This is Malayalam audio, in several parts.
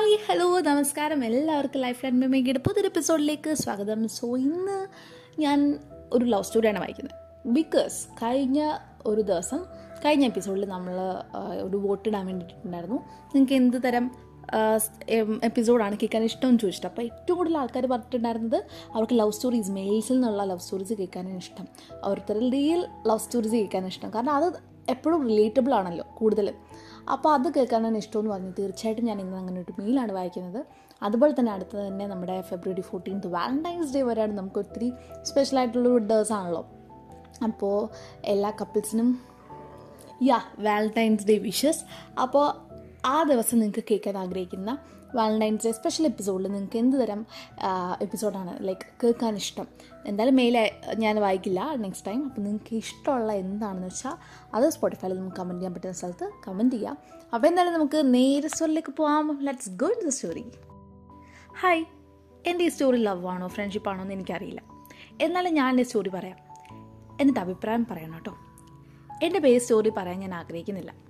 ഹായ് ഹലോ നമസ്കാരം. എല്ലാവർക്കും ലൈഫ് ലൈൻ മെമ്മയുടെ പുതിയൊരു എപ്പിസോഡിലേക്ക് സ്വാഗതം. സോ ഇന്ന് ഞാൻ ഒരു ലവ് സ്റ്റോറിയാണ് വായിക്കുന്നത്. ബിക്കോസ് കഴിഞ്ഞ ഒരു ദിവസം കഴിഞ്ഞ എപ്പിസോഡിൽ നമ്മൾ ഒരു വോട്ട് ഇടാൻ വേണ്ടിയിട്ടുണ്ടായിരുന്നു. നിങ്ങൾക്ക് എന്ത് തരം എപ്പിസോഡാണ് കേൾക്കാൻ ഇഷ്ടം ചോദിച്ചിട്ട് അപ്പോൾ ഏറ്റവും കൂടുതൽ ആൾക്കാർ പറഞ്ഞിട്ടുണ്ടായിരുന്നത് അവർക്ക് ലവ് സ്റ്റോറീസ് മെയിൽസിൽ നിന്നുള്ള ലവ് സ്റ്റോറീസ് കേൾക്കാനാണ് ഇഷ്ടം. ഓരോരുത്തരുടെ റിയൽ ലവ് സ്റ്റോറീസ് കേൾക്കാനാണ് ഇഷ്ടം. കാരണം അത് എപ്പോഴും റിലേറ്റബിൾ ആണല്ലോ കൂടുതലും അപ്പോൾ അത് കേൾക്കാനാണ് ഇഷ്ടമെന്ന് പറഞ്ഞു. തീർച്ചയായിട്ടും ഞാൻ ഇന്ന് അങ്ങനെ ഒരു മെയിലാണ് വായിക്കുന്നത്. അതുപോലെ തന്നെ അടുത്ത തന്നെ നമ്മുടെ ഫെബ്രുവരി ഫോർട്ടീൻത്ത് വാലന്റൈൻസ് ഡേ വരെയാണ് നമുക്ക് ഒത്തിരി സ്പെഷ്യലായിട്ടുള്ളൊരു ഡേഴ്സ് ആണല്ലോ. അപ്പോൾ എല്ലാ കപ്പിൾസിനും യാ വാലന്റൈൻസ് ഡേ വിഷസ് അപ്പോൾ ആ ദിവസം നിങ്ങൾക്ക് കേൾക്കാൻ ആഗ്രഹിക്കുന്ന വാലന്റൈൻസ് ഡേ സ്പെഷ്യൽ എപ്പിസോഡിൽ നിങ്ങൾക്ക് എന്ത് തരം എപ്പിസോഡാണ് ലൈക്ക് കേൾക്കാൻ ഇഷ്ടം? എന്തായാലും മെയിൽ ഞാൻ വായിക്കില്ല നെക്സ്റ്റ് ടൈം അപ്പോൾ നിങ്ങൾക്ക് ഇഷ്ടമുള്ള എന്താണെന്ന് വെച്ചാൽ അത് സ്പോട്ടിഫൈയിൽ നമുക്ക് കമന്റ് ചെയ്യാൻ പറ്റുന്ന സ്ഥലത്ത് കമന്റ് ചെയ്യാം. അപ്പോൾ എന്തായാലും നമുക്ക് നേരെ സ്റ്റോറിലേക്ക് പോകാം let's go in the story hi എന്റെ ഈ സ്റ്റോറി ലവ് ആണോ ഫ്രണ്ട്ഷിപ്പ് ആണോ എന്ന് എനിക്കറിയില്ല. എന്നാലും ഞാൻ എന്റെ സ്റ്റോറി പറയാം. എന്നിട്ട് അഭിപ്രായം പറയണം കേട്ടോ. എന്റെ പേര് സ്റ്റോറി പറയാൻ ഞാൻ ആഗ്രഹിക്കുന്നില്ല.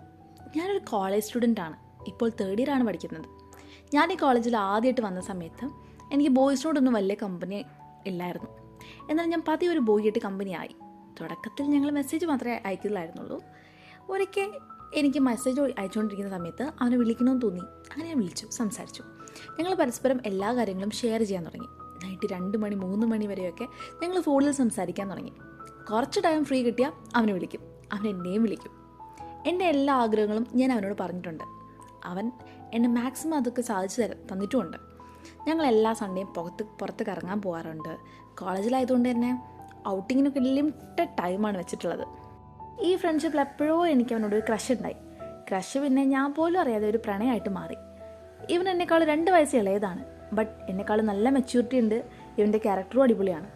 ഞാനൊരു കോളേജ് സ്റ്റുഡന്റ് ആണ്. ഇപ്പോൾ തേർഡ് ഇയർ ആണ് പഠിക്കുന്നത്. ഞാൻ ഈ കോളേജിൽ ആദ്യമായിട്ട് വന്ന സമയത്ത് എനിക്ക് ബോയ്സിനോടൊന്നും വലിയ കമ്പനി ഇല്ലായിരുന്നു. എന്നാൽ ഞാൻ പതിയെ ഒരു ബോയിയായിട്ട് കമ്പനിയായി തുടക്കത്തിൽ ഞങ്ങൾ മെസ്സേജ് മാത്രമേ അയക്കുന്നില്ലായിരുന്നുള്ളൂ ഒരിക്കൽ എനിക്ക് മെസ്സേജ് അയച്ചുകൊണ്ടിരിക്കുന്ന സമയത്ത് അവനെ വിളിക്കണമെന്ന് തോന്നി. അങ്ങനെ ഞാൻ വിളിച്ചു സംസാരിച്ചു. ഞങ്ങൾ പരസ്പരം എല്ലാ കാര്യങ്ങളും ഷെയർ ചെയ്യാൻ തുടങ്ങി. നൈറ്റ് രണ്ട് മണി മൂന്ന് മണി വരെയൊക്കെ ഞങ്ങൾ ഫോണിൽ സംസാരിക്കാൻ തുടങ്ങി. കുറച്ച് ടൈം ഫ്രീ കിട്ടിയാൽ അവനെ വിളിക്കും. അവൻ എന്നെയും വിളിക്കും. എന്റെ എല്ലാ ആഗ്രഹങ്ങളും ഞാൻ അവനോട് പറഞ്ഞിട്ടുണ്ട്. അവൻ എന്നെ മാക്സിമം അതൊക്കെ സാധിച്ചു തര തന്നിട്ടുമുണ്ട്. ഞങ്ങൾ എല്ലാ സൺഡേയും പുറത്ത് പുറത്ത് കറങ്ങാൻ പോകാറുണ്ട് കോളേജിലായതുകൊണ്ട് തന്നെ ഔട്ടിങ്ങിനൊക്കെ ലിമിറ്റഡ് ടൈമാണ് വെച്ചിട്ടുള്ളത്. ഈ ഫ്രണ്ട്ഷിപ്പിൽ എപ്പോഴോ എനിക്ക് അവനോട് ഒരു ക്രഷ് ഉണ്ടായി. ക്രഷ് പിന്നെ ഞാൻ പോലും അറിയാതെ ഒരു പ്രണയമായിട്ട് മാറി. ഇവൻ എന്നെക്കാൾ രണ്ട് വയസ്സ് ഇളയതാണ്. ബട്ട് എന്നെക്കാൾ നല്ല മെച്യൂരിറ്റി ഉണ്ട്. ഇവന്റെ ക്യാരക്ടറും അടിപൊളിയാണ്.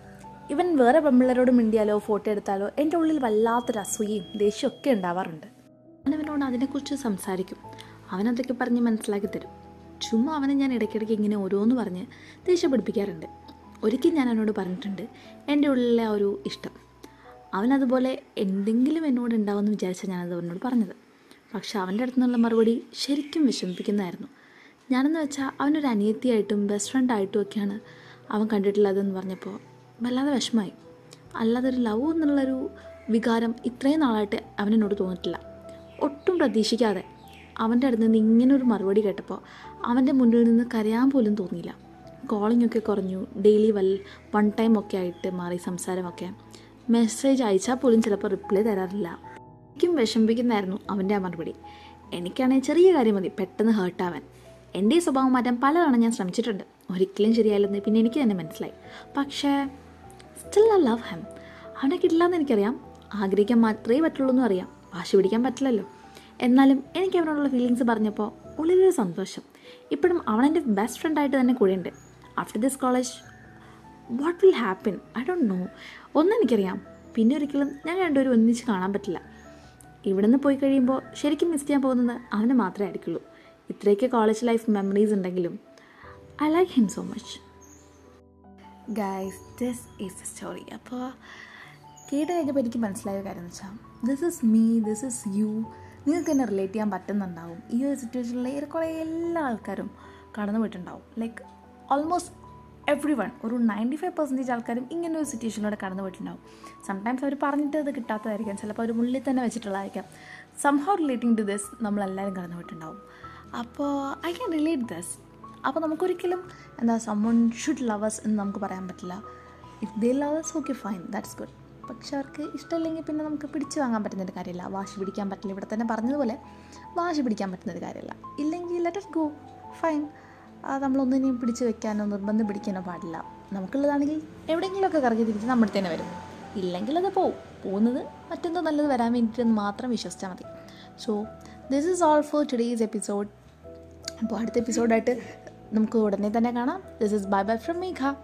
ഇവൻ വേറെ പെമ്പിള്ളേരോട് മിണ്ടിയാലോ ഫോട്ടോ എടുത്താലോ എന്റെ ഉള്ളിൽ വല്ലാത്തൊരു അസൂയയും ദേഷ്യമൊക്കെ ഉണ്ടാവാറുണ്ട്. അവനവനോട് അതിനെക്കുറിച്ച് സംസാരിക്കും. അവനതൊക്കെ പറഞ്ഞ് മനസ്സിലാക്കി തരും. ചുമ്മാ അവനെ ഞാൻ ഇടയ്ക്കിടയ്ക്ക് ഇങ്ങനെ ഓരോന്ന് പറഞ്ഞ് ദേഷ്യം പിടിപ്പിക്കാറുണ്ട്. ഒരിക്കൽ ഞാൻ അവനോട് പറഞ്ഞിട്ടുണ്ട് എന്റെ ഉള്ളിലെ ഒരു ഇഷ്ടം. അവനതുപോലെ എന്തെങ്കിലും എന്നോട് ഉണ്ടാവുമെന്ന് വിചാരിച്ചാൽ ഞാനത് അവനോട് പറഞ്ഞത്. പക്ഷെ അവന്റെ അടുത്തു നിന്നുള്ള മറുപടി ശരിക്കും വിഷമിപ്പിക്കുന്നതായിരുന്നു. ഞാനെന്ന് വെച്ചാൽ അവനൊരു അനിയത്തിയായിട്ടും ബെസ്റ്റ് ഫ്രണ്ടായിട്ടും ഒക്കെയാണ് അവൻ കണ്ടിട്ടുള്ളതെന്ന് പറഞ്ഞപ്പോൾ വല്ലാതെ വിഷമമായി. അല്ലാതെ ഒരു ലവ് എന്നുള്ളൊരു വികാരം ഇത്രയും നാളായിട്ട് അവനെന്നോട് തോന്നിയിട്ടില്ല. ഒട്ടും പ്രതീക്ഷിക്കാതെ അവന്റെ അടുത്ത് നിന്ന് ഇങ്ങനെ ഒരു മറുപടി കേട്ടപ്പോൾ അവന്റെ മുന്നിൽ നിന്ന് കരയാൻ പോലും തോന്നിയില്ല. കോളിംഗ് ഒക്കെ കുറഞ്ഞു. ഡെയിലി വൽ വൺ ടൈം ഒക്കെ ആയിട്ട് മാറി സംസാരമൊക്കെ. മെസ്സേജ് അയച്ചാൽ പോലും ചിലപ്പോൾ റിപ്ലൈ തരാറില്ല. എനിക്കും വിഷമിപ്പിക്കുന്നതായിരുന്നു അവന്റെ ആ മറുപടി. എനിക്കാണെങ്കിൽ ചെറിയ കാര്യം മതി. പെട്ടെന്ന് ഹേർട്ടാവാൻ എന്റെ ഈ സ്വഭാവം മാറ്റാൻ പലതവണ ഞാൻ ശ്രമിച്ചിട്ടുണ്ട്. ഒരിക്കലും ശരിയായില്ലെന്ന് പിന്നെ എനിക്ക് തന്നെ മനസ്സിലായി. പക്ഷേ സ്റ്റിൽ ഐ ലവ് ഹെം അവനെ കിട്ടില്ല എന്ന് എനിക്കറിയാം. ആഗ്രഹിക്കാൻ മാത്രമേ പറ്റുള്ളൂ എന്നും അറിയാം. വാശി പിടിക്കാൻ പറ്റില്ലല്ലോ. എന്നാലും എനിക്ക് അവനോടുള്ള ഫീലിങ്സ് പറഞ്ഞപ്പോൾ ഉള്ളിലൊരു സന്തോഷം. ഇപ്പോഴും അവനെന്റെ ബെസ്റ്റ് ഫ്രണ്ടായിട്ട് തന്നെ കൂടെയുണ്ട്. After this college what will happen I don't know ഒന്നും എനിക്കറിയാം. പിന്നെ ഒരിക്കലും ഞാൻ രണ്ടുപേരും ഒന്നിച്ച് കാണാൻ പറ്റില്ല. ഇവിടെ നിന്ന് പോയി കഴിയുമ്പോൾ ശരിക്കും മിസ് ചെയ്യാൻ പോകുന്നത് അവന് മാത്രമേ ആയിരിക്കുള്ളൂ. ഇത്രയൊക്കെ കോളേജ് ലൈഫ് മെമ്മറീസ് ഉണ്ടെങ്കിലും I like him so much guys this is a story അപ്പോൾ കേട്ട് കഴിഞ്ഞപ്പോൾ എനിക്ക് മനസ്സിലായ കാര്യം എന്ന് വെച്ചാൽ this is me this is you നിങ്ങൾക്ക് തന്നെ റിലേറ്റ് ചെയ്യാൻ പറ്റുന്നുണ്ടാവും. ഈ ഒരു സിറ്റുവേഷനിൽ ഏറെക്കുറെ എല്ലാ ആൾക്കാരും കടന്നു പോയിട്ടുണ്ടാവും. ലൈക്ക് ഓൾമോസ്റ്റ് എവ്രി വൺ ഒരു നയന്റി ഫൈവ് പെർസെന്റേജ് ആൾക്കാരും ഇങ്ങനെ ഒരു സിറ്റുവേഷനിലൂടെ കടന്നു പോയിട്ടുണ്ടാവും. സംടൈംസ് അവർ പറഞ്ഞിട്ട് അത് കിട്ടാത്തതായിരിക്കാം. ചിലപ്പോൾ അവർ മുള്ളിൽ തന്നെ വെച്ചിട്ടുള്ളതായിരിക്കാം. സംഹൗ റിലേറ്റിംഗ് ടു ദിസ് നമ്മളെല്ലാവരും കടന്നു പോയിട്ടുണ്ടാവും. അപ്പോൾ ഐ ക്യാൻ റിലേറ്റ് ദസ് അപ്പോൾ നമുക്കൊരിക്കലും എന്താ സമ്മൺ ഷുഡ് ലവേഴ്സ് എന്ന് നമുക്ക് പറയാൻ പറ്റില്ല. If they lovers okay fine that's good പക്ഷെ അവർക്ക് ഇഷ്ടമില്ലെങ്കിൽ പിന്നെ നമുക്ക് പിടിച്ചു വാങ്ങാൻ പറ്റുന്നൊരു കാര്യമില്ല. വാശി പിടിക്കാൻ പറ്റില്ല. ഇവിടെ തന്നെ പറഞ്ഞതുപോലെ വാശി പിടിക്കാൻ പറ്റുന്നൊരു കാര്യമില്ല. ഇല്ലെങ്കിൽ ലെറ്റ് ഇറ്റ് ഗോ ഫൈൻ നമ്മളൊന്നിനെയും പിടിച്ച് വെക്കാനോ നിർബന്ധം പിടിക്കാനോ പാടില്ല. നമുക്കുള്ളതാണെങ്കിൽ എവിടെയെങ്കിലുമൊക്കെ കറങ്ങി തിരിച്ച് നമ്മുടെ തന്നെ വരും. ഇല്ലെങ്കിൽ അത് പോവും. പോകുന്നത് മറ്റൊന്നും നല്ലത് വരാൻ വേണ്ടിയിട്ടെന്ന് മാത്രം വിശ്വസിച്ചാൽ മതി. So this is all for today's episode അപ്പോൾ അടുത്ത എപ്പിസോഡായിട്ട് നമുക്ക് ഉടനെ തന്നെ കാണാം. This is bye bye from Megha